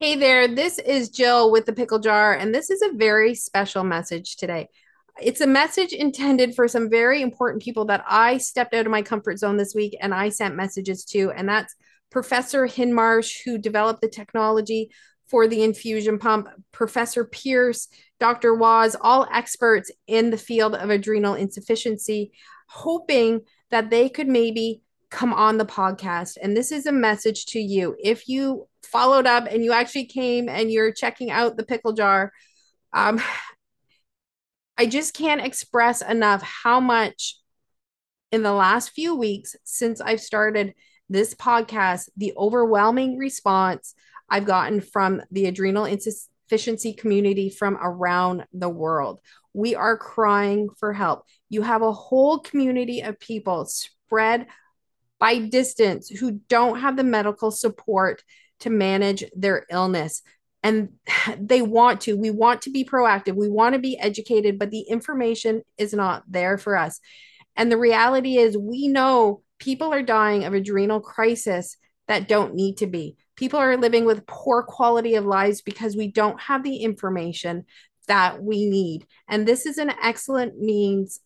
Hey there, this is Jill with the Pickle Jar, and this is a very special message today. It's a message intended for some very important people that I stepped out of my comfort zone this week and I sent messages to, and that's Professor Hindmarsh, who developed the technology for the infusion pump, Professor Pearce, Dr. Wass, all experts in the field of adrenal insufficiency, hoping that they could maybe come on the podcast. And this is a message to you. If you followed up and you actually came and you're checking out the pickle jar, um, I just can't express enough how much in the last few weeks since I've started this podcast, the overwhelming response I've gotten from the adrenal insufficiency community from around the world. We are crying for help. You have a whole community of people spread by distance who don't have the medical support to manage their illness. And they want to. We want to be proactive. We want to be educated, but the information is not there for us. And the reality is, we know people are dying of adrenal crisis that don't need to be. People are living with poor quality of lives because we don't have the information that we need. And this is an excellent means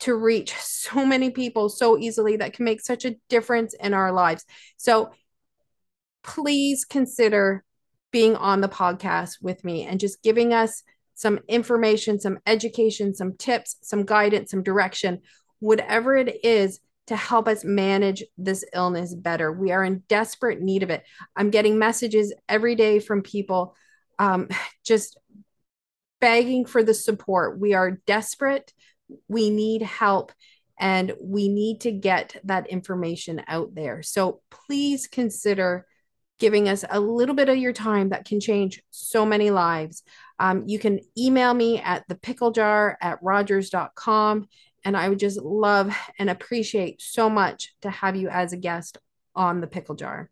to reach so many people so easily that can make such a difference in our lives. So please consider being on the podcast with me and just giving us some information, some education, some tips, some guidance, some direction, whatever it is to help us manage this illness better. We are in desperate need of it. I'm getting messages every day from people um, just begging for the support. We are desperate we need help and we need to get that information out there. So please consider giving us a little bit of your time that can change so many lives. Um, you can email me at the pickle jar at rogers.com. And I would just love and appreciate so much to have you as a guest on the pickle jar.